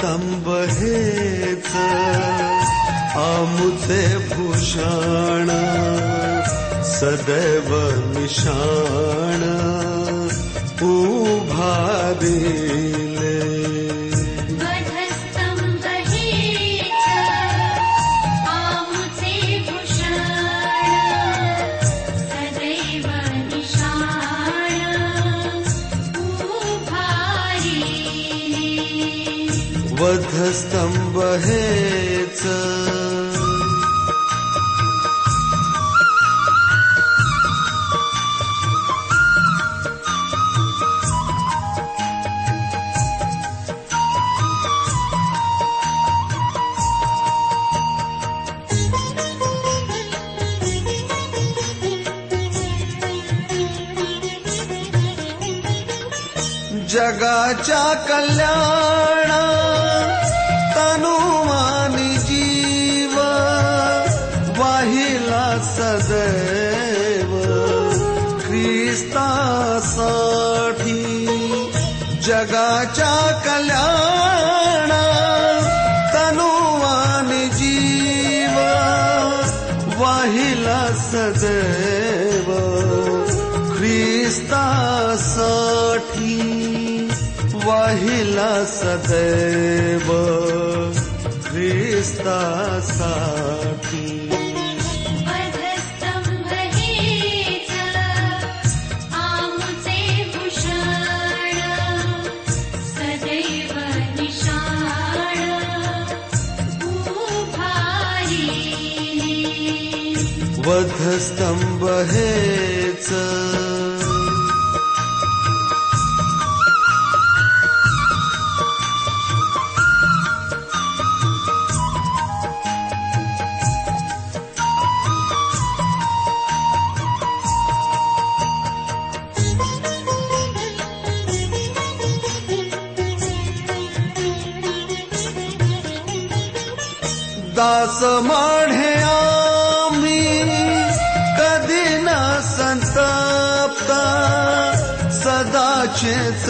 हेच आमुचे भूषण सदैव निशाण उभारी वधस्तंभ हेच जगाच्या कल्याण जगाच्या कल्याण तनुवान जीव वाहिला सदैव. ख्रिस्तासाठी वाहिला सदैव. ख्रिस्तासाठी वधस्तंभ हेच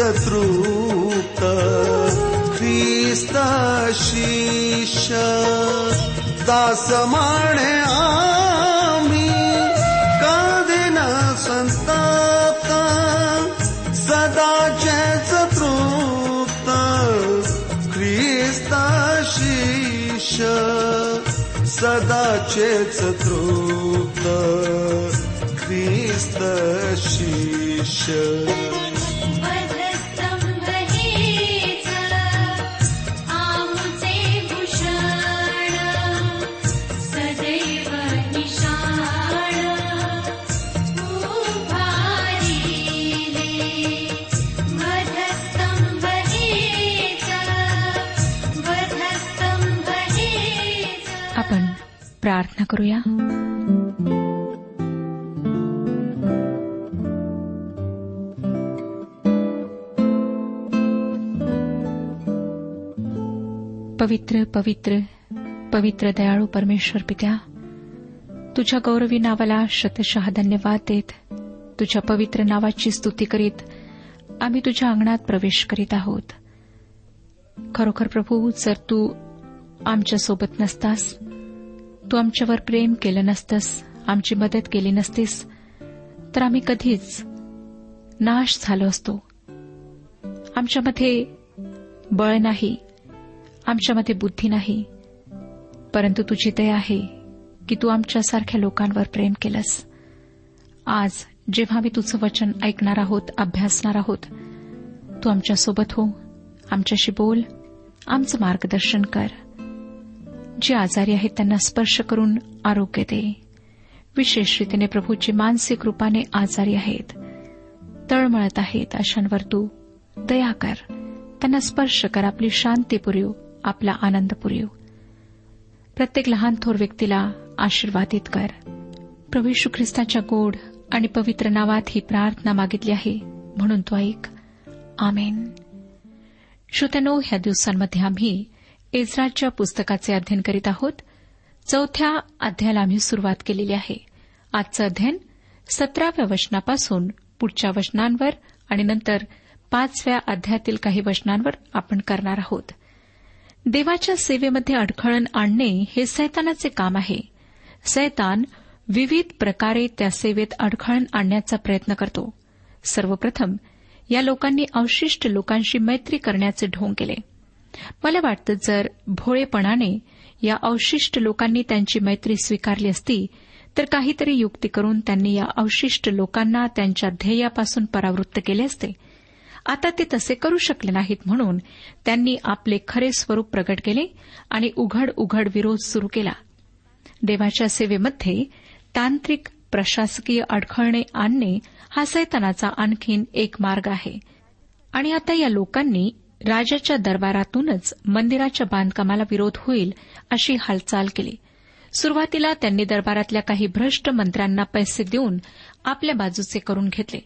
dragă truptă, Cristașiș, da să mane ami, ca de n-a sântaptă, să da ceță să da ceță truptă, Cristașiș. करूया? पवित्र पवित्र पवित्र दयाळू परमेश्वर पित्या तुझ्या गौरवी नावाला शतशः धन्यवाद देत तुझ्या पवित्र नावाची स्तुती करीत आम्ही तुझ्या अंगणात प्रवेश करीत आहोत. खरोखर प्रभू जर तू आमच्यासोबत नसतास तू आमच्यावर प्रेम केलं नसतंस आमची मदत केली नसतीस तर आम्ही कधीच नाश झालो असतो. आमच्यामध्ये बळ नाही आमच्यामध्ये बुद्धी नाही परंतु तुझी दया आहे की तू आमच्यासारख्या लोकांवर प्रेम केलंस. आज जेव्हा आम्ही तुझं वचन ऐकणार आहोत अभ्यासणार आहोत तू आमच्यासोबत हो आमच्याशी बोल आमचं मार्गदर्शन कर. जे आजारी आहेत त्यांना स्पर्श करून आरोग्य दे. विशेष रीतीने प्रभूची मानसिक रूपाने आजारी आहेत. तळमळत आहेत अशांवर तू. दया कर. त्यांना स्पर्श कर. आपली शांती पुरव. आपला आनंद पुरव. प्रत्येक लहान थोर व्यक्तीला आशीर्वादित कर. प्रभू यशू ख्रिस्ताच्या गोड आणि पवित्र नावात ही प्रार्थना मागितली आहे म्हणून तो ऐक. आमेन. श्रोत्यानो ह्या दिवसांमध्ये आम्ही इस्राच्या पुस्तकाचे अध्ययन करीत आहोत. चौथ्या अध्यायाला आम्ही सुरुवात केलेली आहे. आजचं अध्ययन सतराव्या वचनापासून पुढच्या वचनांवर आणि नंतर पाचव्या अध्यायातील काही वचनांवर आपण करणार आहोत. देवाच्या सेवेमध्ये अडखळण आणणे हे सैतानाचे काम आहे. सैतान विविध प्रकारे त्या सेवेत अडखळण आणण्याचा प्रयत्न करतो. सर्वप्रथम या लोकांनी अवशिष्ट लोकांशी मैत्री करण्याचे ढोंग केले. मला वाटतं जर भोळेपणाने या अवशिष्ट लोकांनी त्यांची मैत्री स्वीकारली असती तर काहीतरी युक्ती करून त्यांनी या अवशिष्ट लोकांना त्यांच्या ध्येयापासून परावृत्त केले असते. आता ते तसे करू शकले नाहीत म्हणून त्यांनी आपले खरे स्वरूप प्रकट केले आणि उघड उघड विरोध सुरू केला. देवाच्या सेवेमध्ये तांत्रिक प्रशासकीय अडखळणे आणणे हा सैतानाचा आणखीन एक मार्ग आहे. आणि आता या लोकांनी राजाच्या दरबारातूनच मंदिराच्या बांधकामाला विरोध होईल अशी हालचाल केली. सुरुवातीला त्यांनी दरबारातल्या काही भ्रष्ट मंत्र्यांना पैसे देऊन आपल्या बाजूचे करून घेतले.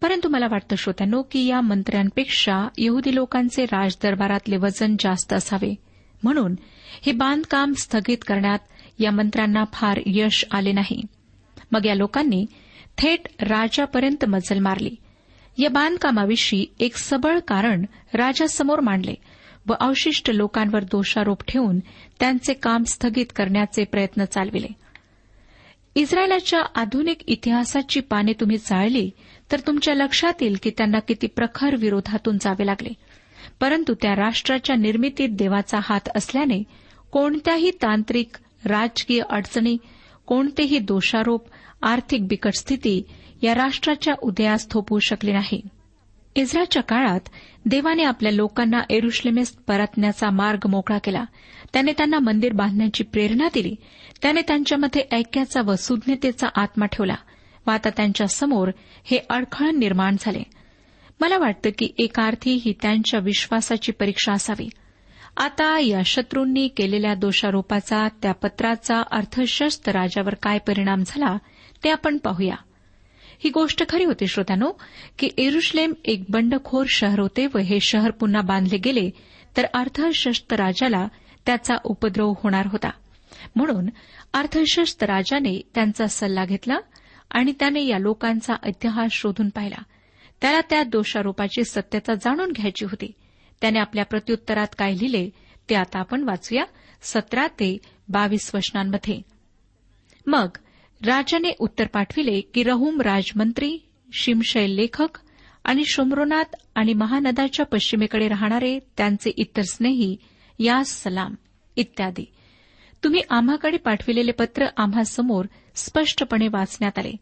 परंतु मला वाटतं श्रोत्यानो की या मंत्र्यांपेक्षा यहुदी लोकांचे राजदरबारातले वजन जास्त असावे. म्हणून हे बांधकाम स्थगित करण्यात या मंत्र्यांना फार यश आले नाही. मग या लोकांनी थेट राजापर्यंत मजल मारली. या बांधकामाविषयी एक सबळ कारण राजासमोर मांडले व अवशिष्ट लोकांवर दोषारोप ठेवून त्यांचे काम स्थगित करण्याचे प्रयत्न चालविले. इस्रायलाच्या आधुनिक इतिहासाची पाने तुम्ही चाळली तर तुमच्या लक्षात येईल की त्यांना किती प्रखर विरोधातून जावे लागले. परंतु त्या राष्ट्राच्या निर्मितीत देवाचा हात असल्याने कोणत्याही तांत्रिक राजकीय अडचणी कोणतेही दोषारोप आर्थिक बिकट स्थिती या राष्ट्राच्या उदयास थोपवू शकले नाही. इस्राच्या काळात देवाने आपल्या लोकांना एरुश्लेमेस परतण्याचा मार्ग मोकळा केला. त्याने त्यांना मंदिर बांधण्याची प्रेरणा दिली. त्याने त्यांच्यामध्ये ऐक्याचा व सुज्ञतेचा आत्मा ठेवला व आता त्यांच्यासमोर हे अडखळण निर्माण झाले. मला वाटतं की एका अर्थी ही त्यांच्या विश्वासाची परीक्षा असावी. आता या शत्रूंनी केलेल्या दोषारोपाचा त्या पत्राचा अर्थशस्त्र राजावर काय परिणाम झाला ते आपण पाहूया. ही गोष्ट खरी होती श्रोत्यानो की एरुश्लेम एक बंडखोर शहर होते व हे शहर पुन्हा बांधले गेले तर अर्थशस्त राजाला त्याचा उपद्रव होणार होता. म्हणून अर्थशस्त राजाने त्यांचा सल्ला घेतला आणि त्याने या लोकांचा इतिहास शोधून पाहिला. त्याला त्या दोषारोपाची सत्यता जाणून घ्यायची होती. त्याने आपल्या प्रत्युत्तरात काय लिहिले ते आता आपण वाचूया. सतरा ते बावीस वचनांमध्ये. मग राजाने उत्तर पाठविले की रहूम राजमंत्री शिमशय लेखक आणि शोमरोनात आणि महानदाच्या पश्चिमेकडे राहणारे त्यांचे इतर स्नेही या सलाम इत्यादी. तुम्ही आम्हाकडे पाठविलेले पत्र आम्हासमोर स्पष्टपणे वाचण्यात आले.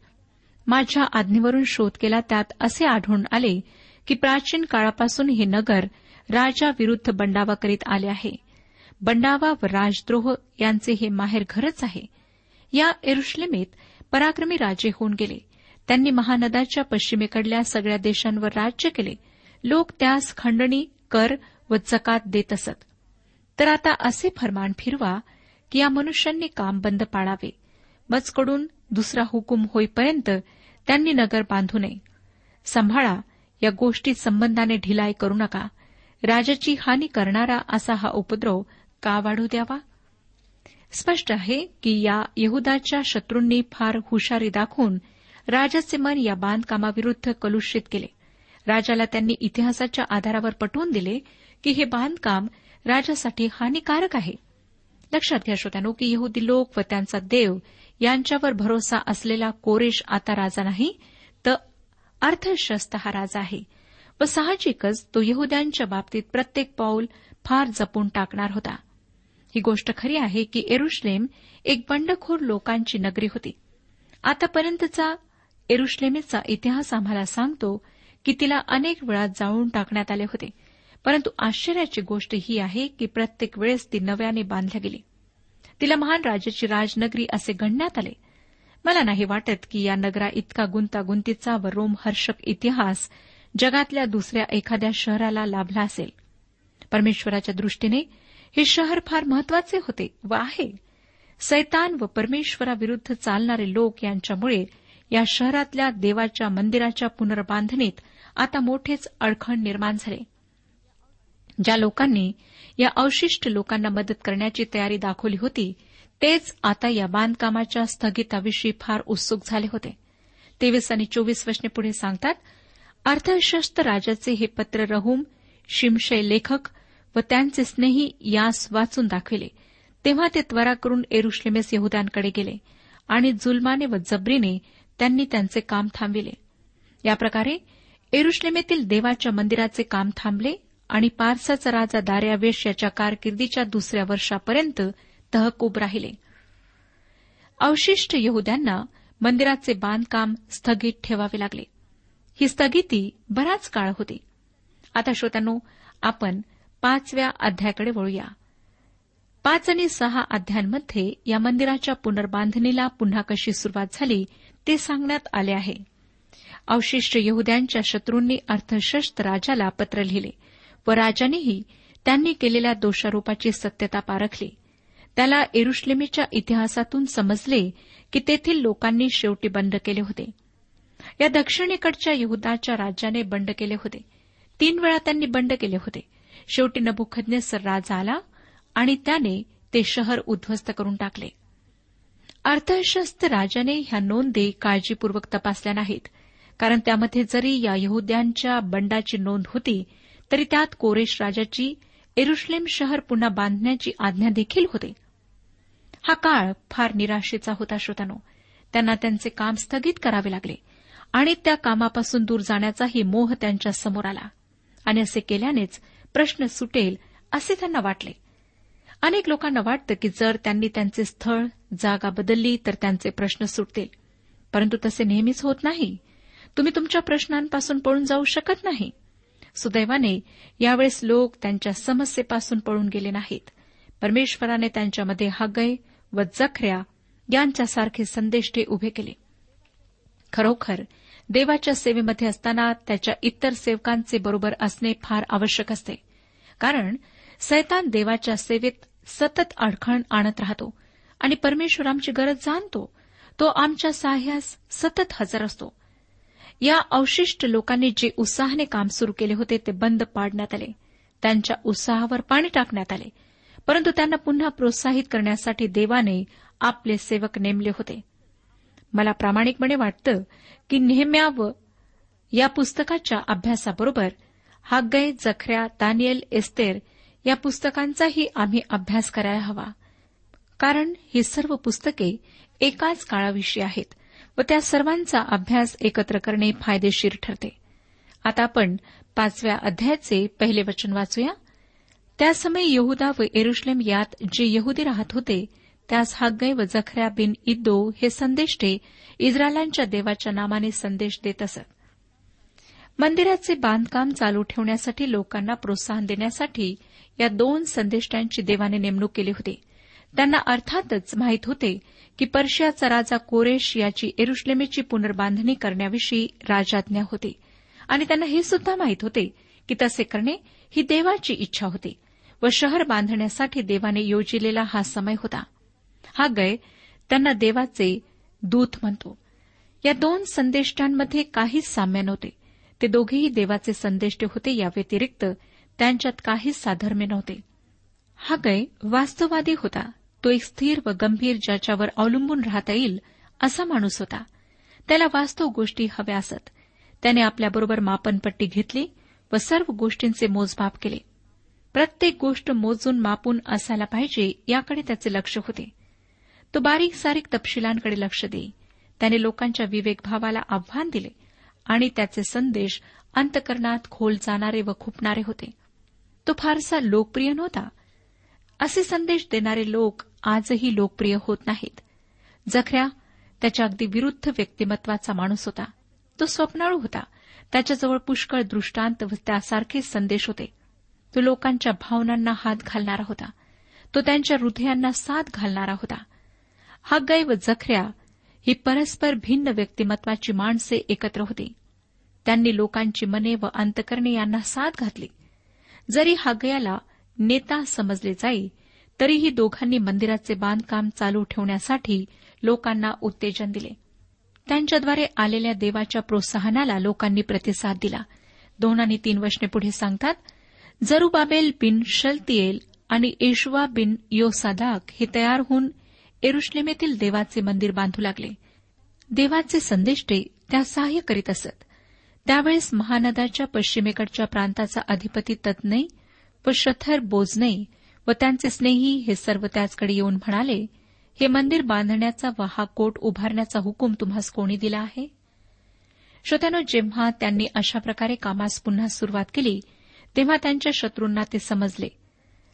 माझ्या आज्ञेवरून शोध केला त्यात असे आढळून आले की प्राचीन काळापासून हे नगर राजा विरुद्ध बंडावा करीत आले आहे. बंडावा व राजद्रोह यांचे हे माहेर घरच आहे. या एरुश्लेमेत पराक्रमी राजे होऊन गेले. त्यांनी महानदाच्या पश्चिमेकडल्या सगळ्या देशांवर राज्य केले. लोक त्यास खंडणी कर व जकात देत असत. तर आता असे फरमान फिरवा की या मनुष्यांनी काम बंद पाळावे. मजकडून दुसरा हुकूम होईपर्यंत त्यांनी नगर बांधू नये. सांभाळा या गोष्टी संबंधाने ढिलाई करू नका. राजाची हानी करणारा असा हा उपद्रव का वाढू द्यावा? स्पष्ट आहे की या यहुदाच्या शत्रूंनी फार हुशारी दाखवून राजाचे मन या बांधकामाविरुद्ध कलुषित केले. राजाला त्यांनी इतिहासाच्या आधारावर पटवून दिले की हे बांधकाम राजासाठी हानिकारक आहे. लक्षात घ्या श्रोत्यानो की यहुदी लोक व त्यांचा देव यांच्यावर भरोसा असलेला कोरेश आता राजा नाही तर अर्थशस्त हा राजा आहे व साहजिकच तो यहद्यांच्या बाबतीत प्रत्येक पाऊल फार जपून टाकणार होता. ही गोष्ट खरी आहे की एरुश्लेम एक बंडखोर लोकांची नगरी होती. आतापर्यंतचा एरुश्लेमेचा इतिहास आम्हाला सांगतो की तिला अनेक वेळा जाळून टाकण्यात आले होते. परंतु आश्चर्याची गोष्ट ही आहे की प्रत्येक वेळेस ती नव्याने बांधल्या गेली. तिला महान राजाची राजनगरी असे गणण्यात आले. मला नाही वाटत की या नगरा इतका गुंतागुंतीचा व रोमहर्षक इतिहास जगातल्या दुसऱ्या एखाद्या शहराला लाभला असेल. परमेश्वराच्या दृष्टीने हे शहर फार महत्त्वाचे होते व आहे. सैतान व परमेश्वराविरुद्ध चालणारे लोक यांच्यामुळे या शहरातल्या देवाच्या मंदिराच्या पुनर्बांधणीत आता मोठेच अडखण निर्माण झाले. ज्या लोकांनी या अवशिष्ट लोकांना मदत करण्याची तयारी दाखवली होती तेच आता या बांधकामाच्या स्थगिताविषयी फार उत्सुक झाले होते. तेवीस आणि चोवीस वचने पुढे सांगतात अर्थशस्त्र राजाचे हे पत्र रहुम शिमशय लेखक व त्यांचे स्नेही यास वाचून दाखविले. तेव्हा ते त्वरा करून एरुश्लेमेस यहद्यांकडे गेले आणि जुलमाने व जबरीने त्यांनी त्यांचे काम थांबविले. याप्रकारे एरुश्लेमेतील देवाच्या मंदिराचे काम थांबले आणि पारसाचा राजा दार्यावेश याच्या कारकिर्दीच्या दुसऱ्या वर्षापर्यंत तहकूब राहिले. अवशिष्ट यहद्यांना मंदिराचे बांधकाम स्थगित ठेवावे लागले. ही स्थगिती बराच काळ होती. आता श्रोत्यांनो आपण पाचव्या अध्यायाकडे वळूया. पाच आणि सहा अध्यायांमध्ये या मंदिराच्या पुनर्बांधणीला पुन्हा कशी सुरुवात झाली ते सांगण्यात आले आहे. अवशिष्ट यहद्यांच्या शत्रूंनी अर्थशस्त्र राजाला पत्र लिहिले व राजानेही त्यांनी केलेल्या दोषारोपाची सत्यता पारखली. त्याला एरुश्लेमीच्या इतिहासातून समजले की तेथील लोकांनी शेवटी बंड केले होते. या दक्षिणेकडच्या यहदाच्या राज्याने बंड केले होते. तीन वेळा त्यांनी बंड केले होते. शेवटी नभुखज्ञसर राजा आला आणि त्याने ते शहर उद्ध्वस्त करून टाकले. अर्थशस्त्र राजाने ह्या नोंदी काळजीपूर्वक तपासल्या नाहीत कारण त्यामध्ये जरी या यहद्यांच्या बंडाची नोंद होती तरी त्यात कोरेश राजाची एरुश्लेम शहर पुन्हा बांधण्याची आज्ञा देखील होते. हा काळ फार निराशेचा होता श्रोतानो. त्यांना त्यांचे काम स्थगित करावे लागले आणि त्या कामापासून दूर जाण्याचाही मोह त्यांच्यासमोर आला. आणि असे केल्यानेच प्रश्न सुटेल असे त्यांना वाटले. अनेक लोकांना वाटतं की जर त्यांनी त्यांचे स्थळ जागा बदलली तर त्यांचे प्रश्न सुटतील. परंतु तसे नेहमीच होत नाही. तुम्ही तुमच्या प्रश्नांपासून पळून जाऊ शकत नाही. सुदैवाने यावेळेस लोक त्यांच्या समस्येपासून पळून गेले नाहीत. परमेश्वराने त्यांच्यामध्ये हगय व जखऱ्या यांच्यासारखे संदेश ते उभे केले. खरोखर देवाच्या सेवेमध्ये असताना त्याच्या इतर सेवकांचे बरोबर असणे फार आवश्यक असते. कारण सैतान देवाच्या सेवेत सतत अडखण आणत राहतो आणि परमेश्वर आमची गरज जाणतो. तो आमच्या साह्यास सतत हजर असतो. या अवशिष्ट लोकांनी जे उत्साहाने काम सुरू केले होते ते बंद पाडण्यात आले. त्यांच्या उत्साहावर पाणी टाकण्यात आले. परंतु त्यांना पुन्हा प्रोत्साहित करण्यासाठी देवाने आपले सेवक नेमले होते. मला प्रामाणिकपणे वाटतं की नेहम्याव या पुस्तकाच्या अभ्यासाबरोबर हागय जखऱ्या दानियल एस्तेर या पुस्तकांचाही आम्ही अभ्यास करायला हवा. कारण ही सर्व पुस्तके एकाच काळाविषयी आहेत व त्या सर्वांचा अभ्यास एकत्र करणे फायदेशीर ठरते. आता आपण पाचव्या अध्यायाचे पहिले वचन वाचूया. त्यासमयी यहुदा व एरुश्लेम यात जे यहुदी राहत होते त्यास हागय व जखऱ्या बिन इद्दो हे संदेष्टे इस्रायलांच्या देवाच्या नामाने संदेश देत असत. मंदिराचे बांधकाम चालू ठेवण्यासाठी लोकांना प्रोत्साहन देण्यासाठी या दोन संदेष्टांची देवाने नेमणूक केली होती. त्यांना अर्थातच माहीत होते की पर्शियाचा राजा कोरेश याची एरुश्लेमेची पुनर्बांधणी करण्याविषयी राजाज्ञा होती. आणि त्यांना हे सुद्धा माहीत होते की तसे करणे ही देवाची इच्छा होती व शहर बांधण्यासाठी देवाने योजिलेला हा समय होता. हा गय त्यांना देवाचे दूत म्हणतो. या दोन संदेष्टांमध्ये काहीच साम्य नव्हते. ते दोघेही देवाचे संदेष्टे होते या व्यतिरिक्त त्यांच्यात काहीच साधर्म्य नव्हते. हा गय वास्तववादी होता. तो एक स्थिर व गंभीर ज्याच्यावर अवलंबून राहता येईल असा माणूस होता. त्याला वास्तव गोष्टी हव्या असत. त्याने आपल्याबरोबर मापनपट्टी घेतली व सर्व गोष्टींचे मोजमाप केले. प्रत्येक गोष्ट मोजून मापून असायला पाहिजे याकडे त्याचे लक्ष होते. तो बारीक सारीक तपशिलांकडे लक्ष देई त्याने लोकांच्या विवेकभावाला आव्हान दिले आणि त्याचे संदेश अंतकरणात खोल जाणारे व खुपणारे होते. तो फारसा लोकप्रिय नव्हता. असे संदेश देणारे लोक आजही लोकप्रिय होत नाहीत. जखऱ्या त्याच्या अगदी विरुद्ध व्यक्तिमत्वाचा माणूस होता. तो स्वप्नाळू होता. त्याच्याजवळ पुष्कळ दृष्टांत व त्यासारखे संदेश होते. तो लोकांच्या भावनांना हात घालणारा होता. तो त्यांच्या हृदयांना साथ घालणारा होता. हग्गै व जखऱ्या ही परस्पर भिन्न व्यक्तिमत्वाची माणसे एकत्र होती. त्यांनी लोकांची मने व अंतकरणे यांना साथ घातली. जरी हगयाला नेता समजले जाई तरीही दोघांनी मंदिराचे बांधकाम चालू ठेवण्यासाठी लोकांना उत्तेजन दिले. त्यांच्याद्वारे आलेल्या देवाच्या प्रोत्साहनाला लोकांनी प्रतिसाद दिला. दोन आणि तीन वर्षने पुढे सांगतात जरुबाबेल बिन शलतियेल आणि येशुआ बिन योसादाक हे तयार होऊन एरुश्लेमेतील देवाचे मंदिर बांधू लागले. देवाचे संदेष्टे त्या सहाय्य करीत असत. त्यावेळेस महानदाच्या पश्चिमेकडच्या प्रांताचा अधिपती तत्नै व शथर बोजनै व त्यांचे स्नेही हे सर्व त्याचकडे येऊन म्हणाले हे मंदिर बांधण्याचा व हा कोट उभारण्याचा हुकूम तुम्हास कोणी दिला आहे? श्रोत्यानो जेव्हा त्यांनी अशा प्रकारे कामास पुन्हा सुरुवात केली तेव्हा त्यांच्या शत्रूंना ते समजले.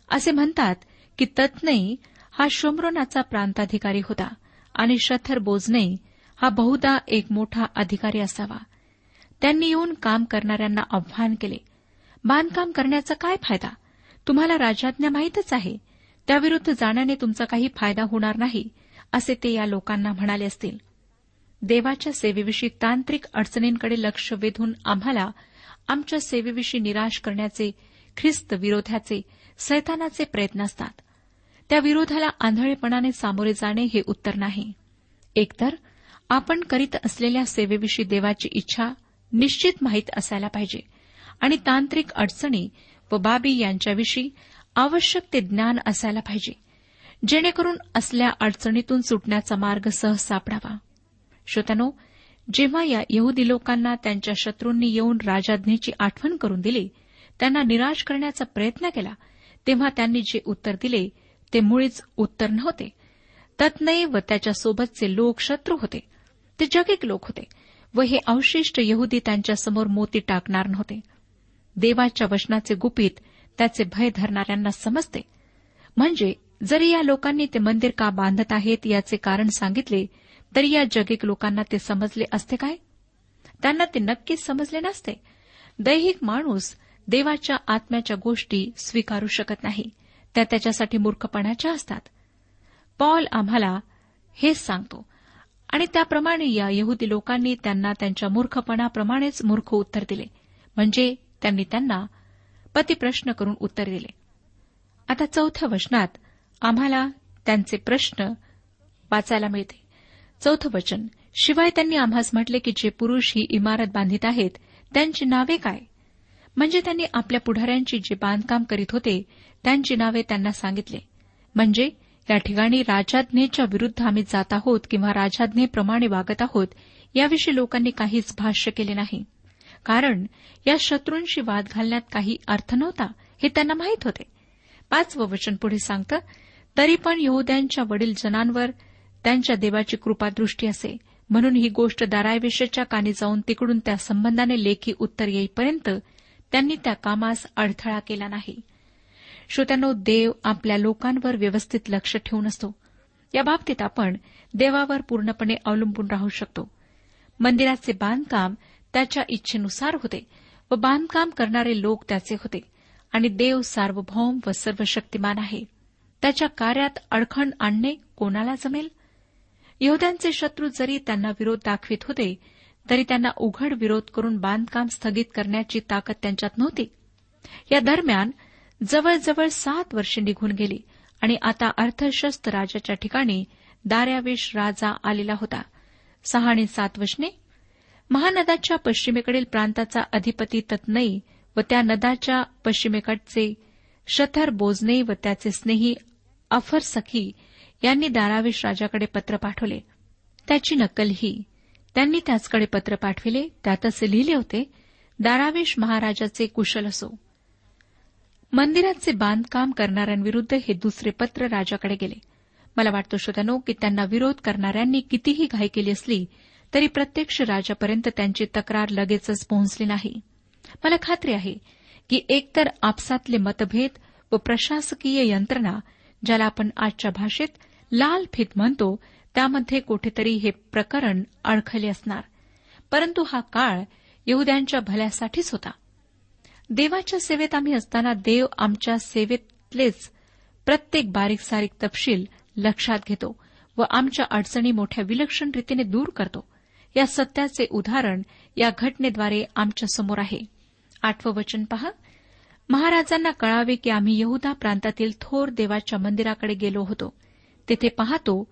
असे म्हणतात की तत्नै हा शोमरोनाचा प्रांताधिकारी होता आणि शथर बोजने हा बहुधा एक मोठा अधिकारी असावा. त्यांनी येऊन काम करणाऱ्यांना आव्हान केले. बांधकाम करण्याचा काय फायदा? तुम्हाला राजाज्ञा माहीतच आहे. त्याविरुद्ध जाण्याने तुमचा काही फायदा होणार नाही असे ते या लोकांना म्हणाले असतील. देवाच्या सेवेविषयी तांत्रिक अडचणींकडे लक्ष वेधून आम्हाला आमच्या सेवेविषयी निराश करण्याचे ख्रिस्त विरोधाचे सैतानाचे प्रयत्न असतात. त्या विरोधाला आंधळेपणाने सामोरे जाणे हे उत्तर नाही. एकतर आपण करीत असलेल्या सेवेविषयी देवाची इच्छा निश्चित माहीत असायला पाहिजे आणि तांत्रिक अडचणी व बाबी यांच्याविषयी आवश्यक ते ज्ञान असायला पाहिजे जेणेकरून असल्या अडचणीतून सुटण्याचा मार्ग सहज सापडावा. श्रोत्यानो जेव्हा या यहुदी लोकांना त्यांच्या शत्रूंनी येऊन राजाज्ञेची आठवण करून दिली त्यांना निराश करण्याचा प्रयत्न केला तेव्हा त्यांनी जे उत्तर दिले ते मुळीच उत्तर नव्हते. तत्नय व त्याच्यासोबतचे लोक शत्रू होते. ते जगिक लोक होते व हे अवशिष्ट यहुदी त्यांच्यासमोर मोती टाकणार नव्हते. देवाच्या वचनाचे गुपित त्याचे भय धरणाऱ्यांना समजते. म्हणजे जरी या लोकांनी ते मंदिर का बांधत आहेत याचे कारण सांगितले तरी या जगिक लोकांना ते समजले असते काय? त्यांना ते नक्कीच समजले नसते. दैहिक माणूस देवाच्या आत्म्याच्या गोष्टी स्वीकारू शकत नाही. त्या त्याच्यासाठी मूर्खपणाच्या असतात. पॉल आम्हाला हेच सांगतो. आणि त्याप्रमाणे या यहुदी लोकांनी त्यांना त्यांच्या मूर्खपणाप्रमाणेच मूर्ख उत्तर दिले. म्हणजे त्यांनी त्यांना पतिप्रश्न करून उत्तर दिले. आता चौथ्या वचनात आम्हाला त्यांचे प्रश्न वाचायला मिळते. चौथं वचन. शिवाय त्यांनी आम्हास म्हटले की जे पुरुष ही इमारत बांधित आहेत त्यांची नावे काय? म्हणजे त्यांनी आपल्या पुढाऱ्यांची जे बांधकाम करीत होते त्यांची नावे त्यांना सांगितले. म्हणजे या ठिकाणी राजाज्ञेच्या विरुद्ध आम्ही जात आहोत किंवा राजाज्ञेप्रमाणे वागत आहोत याविषयी लोकांनी काहीच भाष्य केले नाही. कारण या शत्रूंशी वाद घालण्यात काही अर्थ नव्हता हे त्यांना माहीत होते. पाचवं वचन पुढे सांगतं तरी पण यहुद्यांच्या वडील जनांवर त्यांच्या देवाची कृपादृष्टी असे. म्हणून ही गोष्ट दारायविषयच्या कानी जाऊन तिकडून त्या संबंधाने लेखी उत्तर येईपर्यंत त्यांनी त्या कामास अडथळा केला नाही. श्रोत्यानो देव आपल्या लोकांवर व्यवस्थित लक्ष ठेवून असतो. या बाबतीत आपण देवावर पूर्णपणे अवलंबून राहू शकतो. मंदिराचे बांधकाम त्याच्या इच्छेनुसार होते व बांधकाम करणारे लोक त्याचे होते आणि देव सार्वभौम व सर्वशक्तिमान आहे. त्याच्या कार्यात अडखण आणणे कोणाला जमेल? यहद्यांचे शत्रू जरी त्यांना विरोध दाखवित होते तरी त्यांना उघड विरोध करून बांधकाम स्थगित करण्याची ताकद त्यांच्यात नव्हती. या दरम्यान जवळजवळ सात वर्षे निघून गेली आणि आता अर्थशस्त राजाच्या ठिकाणी दार्यावेश राजा आलेला होता. सहा आणि सात वचने महानदाच्या पश्चिमेकडील प्रांताचा अधिपती तत्नई व त्या नदाच्या पश्चिमेकडचे शथर बोजने व त्याचे स्नेही अफर सखी यांनी दारावेश राजाकडे पत्र पाठवले. त्याची नक्कल ही. त्यांनी त्याचकडे पत्र पाठविले. त्यात असे लिहिले होते दारावेश महाराजाचे कुशल असो. मंदिराचे बांधकाम करणाऱ्यांविरुद्ध हे दुसरे पत्र राजाकडे गेले. मला वाटतो श्रोत्यानो की त्यांना विरोध करणाऱ्यांनी कितीही घाई केली असली तरी प्रत्यक्ष राजापर्यंत त्यांची तक्रार लगेचच पोहोचली नाही. मला खात्री आहे की एकतर आपसातले मतभेद व प्रशासकीय यंत्रणा ज्याला आपण आजच्या भाषेत लाल फित म्हणतो त्यामध्ये कुठेतरी हे प्रकरण अडखले असणार. परंतु हा काळ येहुद्यांच्या भल्यासाठीच होता. देवाच्या सेवेत आम्ही असताना देव आमच्या सेवेतलेच प्रत्येक बारीक सारीक तपशील लक्षात घेतो व आमच्या अडचणी मोठ्या विलक्षण रीतीने दूर करतो. या सत्याचे उदाहरण या घटनेद्वारे आमच्यासमोर आहे. आठवं वचन पहा. महाराजांना कळावे की आम्ही यहुदा प्रांतातील थोर देवाच्या मंदिराकडे गेलो होतो. तेथे पाहतो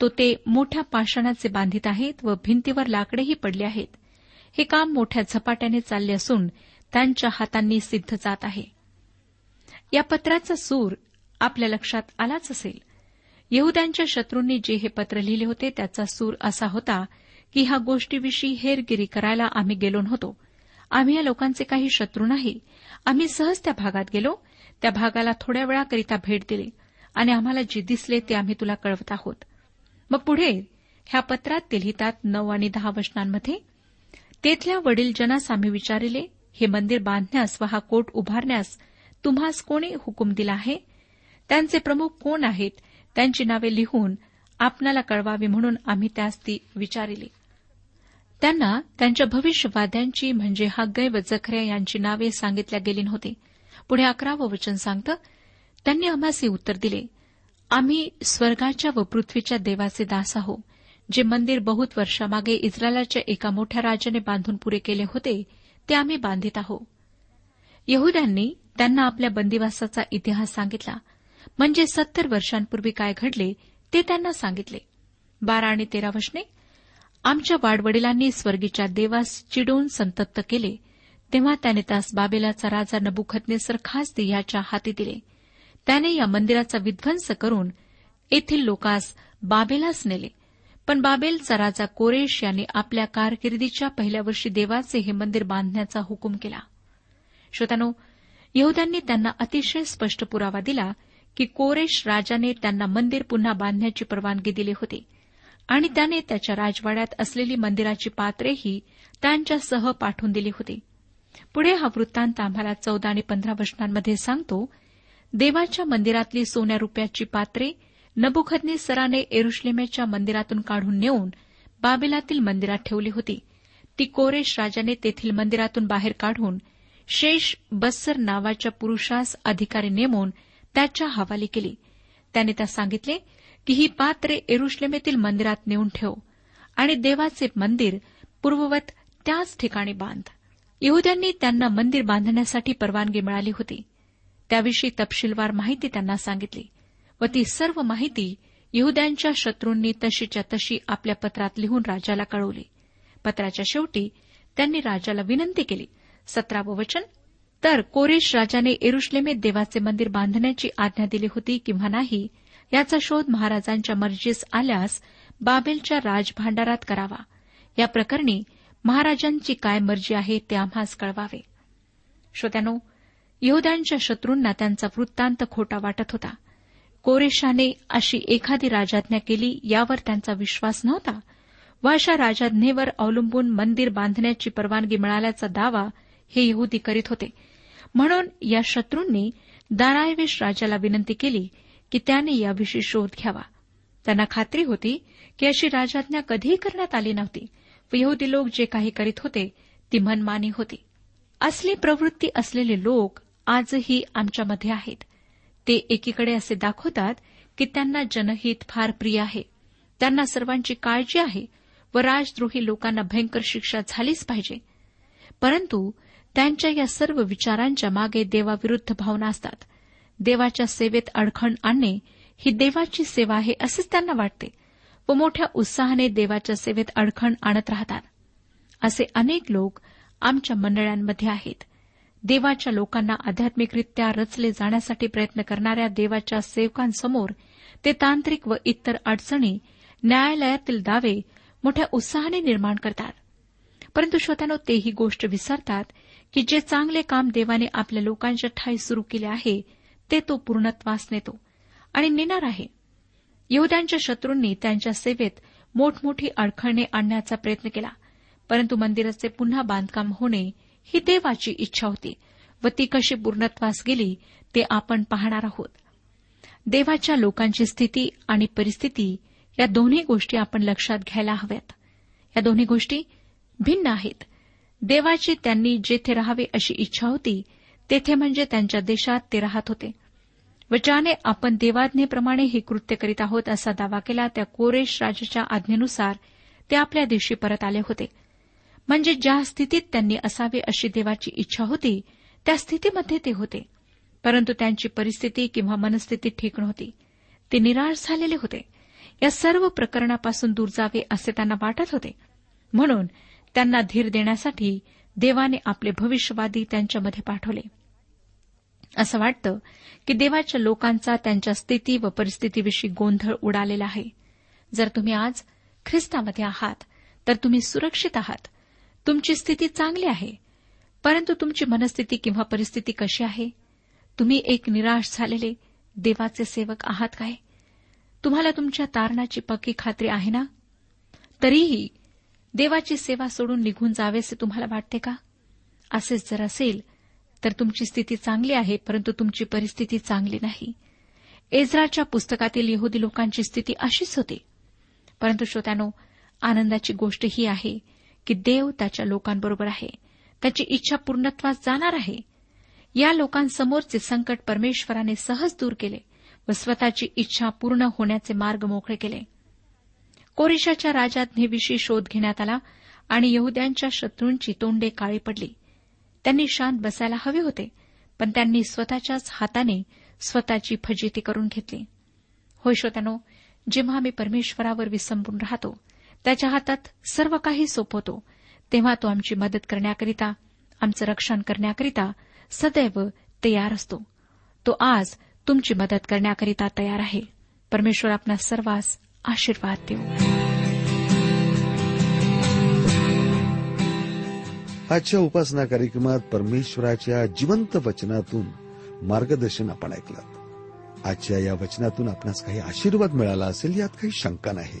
तो ते मोठ्या पाषाणाचे बांधित आहेत व भिंतीवर लाकडेही पडले आहेत. हे काम मोठ्या झपाट्याने चालले असून त्यांच्या हातांनी सिद्ध जात आहे. या पत्राचा सूर आपल्या लक्षात आलाच असेल. येहुद्यांच्या शत्रूंनी जे हे पत्र लिहिले होते त्याचा सूर असा होता की ह्या गोष्टीविषयी हेरगिरी करायला आम्ही गेलो नव्हतो. आम्ही या लोकांचे काही शत्रू नाही. आम्ही सहज त्या भागात गेलो. त्या भागाला थोड्या वेळाकरिता भेट दिली आणि आम्हाला जे दिसले ते आम्ही तुला कळवत आहोत. मग पुढे ह्या पत्रात ते लिहितात नऊ आणि दहा वचनांमध्ये तेथल्या वडीलजनास आम्ही विचारिले हे मंदिर बांधण्यास व हा कोट उभारण्यास तुम्हास कोणी हुकूम दिला आहे? त्यांचे प्रमुख कोण आहेत? त्यांची नावे लिहून आपणाला कळवावी म्हणून आम्ही त्यास ती विचारिली. त्यांना त्यांच्या भविष्यवाद्यांची म्हणजे हग्गय व जखऱ्या यांची नावे सांगितल्या गेली नव्हती. पुढे अकरावं वचन सांगतं त्यांनी आम्हास उत्तर दिले आम्ही स्वर्गाच्या व पृथ्वीच्या देवाचे दास आहो जे मंदिर बहुत वर्षामागे इस्रायलाच्या एका मोठ्या राजाने बांधून पुरे केले होते ते आम्ही बांधित आहोत यहुद्यांनी त्यांना आपल्या बंदिवासाचा इतिहास सांगितला. म्हणजे सत्तर वर्षांपूर्वी काय घडले ते त्यांना सांगितले. बारा आणि तेरा वशने आमच्या वाडवडिलांनी स्वर्गीच्या देवास चिडून संतप्त केले. तेव्हा त्याने त्यास बाबेलाचा राजा नबुखतनेसर खास याच्या हाती दिले. त्याने या मंदिराचा विध्वंस करून येथील लोकास बाबेलास नेले. पण बाबेलचा राजा कोरेश यांनी आपल्या कारकिर्दीच्या पहिल्या वर्षी देवाचे हे मंदिर बांधण्याचा हुकूम केला. श्रोत्यानो यहद्यांनी त्यांना अतिशय स्पष्ट पुरावा दिला की कोरेश राजाने त्यांना मंदिर पुन्हा बांधण्याची परवानगी दिली होती आणि त्याने त्याच्या राजवाड्यात असलेली मंदिराची पात्रेही त्यांच्यासह पाठवून दिली होती. पुढे हा वृत्तांत आम्हाला चौदा आणि पंधरा वचनांमध्ये सांगतो. देवाच्या मंदिरातली सोन्या रुपयाची पात्रे नबुखदने सराने एरुश्लेमेच्या मंदिरातून काढून नेऊन बाबेलातील मंदिरात ठेवली होती. ती कोरेश राजाने तेथील मंदिरातून बाहेर काढून शेष बस्सर नावाच्या पुरुषास अधिकारी नेमून त्याच्या हवाली केली. त्याने त्या सांगितले की ही पात्रे एरुश्लेमेतील मंदिरात नेऊन ठेव आणि देवाचे मंदिर पूर्ववत त्याच ठिकाणी बांध. यहुद्यांनी त्यांना मंदिर बांधण्यासाठी परवानगी मिळाली होती. त्याविषयी तपशीलवार माहिती त्यांना सांगितली. व ती सर्व माहिती यहद्यांच्या शत्रूंनी तशीच्या तशी आपल्या पत्रात लिहून राजाला कळवली. पत्राच्या शेवटी त्यांनी राजाला विनंती केली सतरावं वचन? तर कोरेश राजाने एरुश्लेमेत देवाचे मंदिर बांधण्याची आज्ञा दिली होती किंवा नाही याचा शोध महाराजांच्या मर्जीस आल्यास बाबेलच्या राजभांडारात करावा. या प्रकरणी महाराजांची काय मर्जी आहे ते आम्हास कळवावे. श्रोत्यानो यहद्यांच्या शत्रूंना त्यांचा वृत्तांत खोटा वाटत होता. कोरेशाने अशी एखादी राजाज्ञा केली यावर त्यांचा विश्वास नव्हता. व अशा राजाज्ञेवर अवलंबून मंदिर बांधण्याची परवानगी मिळाल्याचा दावा हे यहुदी करीत होते. म्हणून या शत्रूंनी दारायवेश राजाला विनंती केली की त्याने याविषयी शोध घ्यावा. त्यांना खात्री होती की अशी राजाज्ञा कधीही करण्यात आली नव्हती व यहुदी लोक जे काही करीत होते ती मनमानी होती. असली प्रवृत्ती असलेले लोक आजही आमच्यामध्ये आहेत. ते एकीकडे असे दाखवतात की त्यांना जनहित फार प्रिय आहे. त्यांना सर्वांची काळजी आहे व राजद्रोही लोकांना भयंकर शिक्षा झालीच पाहिजे. परंतु त्यांच्या या सर्व विचारांच्या मागे देवाविरुद्ध भावना असतात. देवाच्या सेवेत अडखण आणणे ही देवाची सेवा आहे असेच त्यांना वाटते व मोठ्या उत्साहाने देवाच्या सेवेत अडखण आणत राहतात. असे अनेक लोक आमच्या मंडळांमध्ये आहेत. देवाच्या लोकांना आध्यात्मिकरित्या रचले जाण्यासाठी प्रयत्न करणाऱ्या देवाच्या सेवकांसमोर ते तांत्रिक व इतर अडचणी न्यायालयातील दावे मोठ्या उत्साहाने निर्माण करतात. परंतु श्रोत्यानो ते ही गोष्ट विसरतात की जे चांगले काम देवाने आपल्या लोकांच्या ठाई सुरू केले आहे ते तो पूर्णत्वास नेतो आणि नेणार आहे. यहद्यांच्या शत्रूंनी त्यांच्या सेवेत मोठमोठी अडखळणे आणण्याचा प्रयत्न केला परंतु मंदिराचे पुन्हा बांधकाम होणे ही देवाची इच्छा होती व ती कशी पूर्णत्वास गेली ते आपण पाहणार आहोत. देवाच्या लोकांची स्थिती आणि परिस्थिती या दोन्ही गोष्टी आपण लक्षात घ्यायला हव्यात. या दोन्ही गोष्टी भिन्न आहेत. देवाची त्यांनी जेथे राहावे अशी इच्छा होती तेथे म्हणजे त्यांच्या देशात ते राहत होते. व ज्याने आपण देवाज्ञेप्रमाणे हे कृत्य करीत आहोत असा दावा केला त्या कोरेश राजाच्या आज्ञेनुसार ते आपल्या दिवशी परत आले होते. म्हणजे ज्या स्थितीत त्यांनी असावे अशी देवाची इच्छा होती त्या स्थितीमध्ये ते होते. परंतु त्यांची परिस्थिती किंवा मनस्थिती ठीक नव्हती. ते निराश झालेले होते. या सर्व प्रकरणापासून दूर जावे असे त्यांना वाटत होते. म्हणून त्यांना धीर देण्यासाठी देवाने आपले भविष्यवादी त्यांच्यामध्ये पाठवले. असं वाटतं की देवाच्या लोकांचा त्यांच्या स्थिती व परिस्थितीविषयी गोंधळ उडालेला आहे. जर तुम्ही आज ख्रिस्तामध्ये आहात तर तुम्ही सुरक्षित आहात. तुमची स्थिती चांगली आहे. परंतु तुमची मनस्थिती किंवा परिस्थिती कशी आहे? तुम्ही एक निराश झालेले देवाचे सेवक आहात काय? तुम्हाला तुमच्या तारणाची पक्की खात्री आहे ना? तरीही देवाची सेवा सोडून निघून जावेसे तुम्हाला वाटते का? असेच जर असेल तर तुमची स्थिती चांगली आहे परंतु तुमची परिस्थिती चांगली नाही. एजराच्या पुस्तकातील यहुदी लोकांची स्थिती अशीच होती. परंतु श्रोत्यानो आनंदाची गोष्ट ही आहे की देव त्याच्या लोकांबरोबर आहे. त्याची इच्छा पूर्णत्वास जाणार आहे. या लोकांसमोरचे संकट परमेश्वराने सहज दूर केले व स्वतःची इच्छा पूर्ण होण्याचे मार्ग मोकळे केले. कोरिशाच्या राजाज्ञेविषयी शोध घेण्यात आला आणि यहद्यांच्या शत्रूंची तोंडे काळी पडली. त्यांनी शांत बसायला हवे होते पण त्यांनी स्वतःच्याच हाताने स्वतःची फजिती करून घेतली. होय श्रोत्यानो जेव्हा आम्ही परमेश्वरावर विसंबून राहतो त्याच्या हातात सर्व काही सोपवतो. तेव्हा तो आमची मदत करण्याकरिता आमचं रक्षण करण्याकरिता सदैव तयार असतो. तो आज तुमची मदत करण्याकरिता तयार आहे. परमेश्वर आपला सर्वांस आशीर्वाद देऊ. आजच्या उपासना कार्यक्रमात परमेश्वराच्या जिवंत वचनातून मार्गदर्शन आपण ऐकलं. आजच्या या वचनातून आपणास काही आशीर्वाद मिळाला असेल यात काही शंका नाही.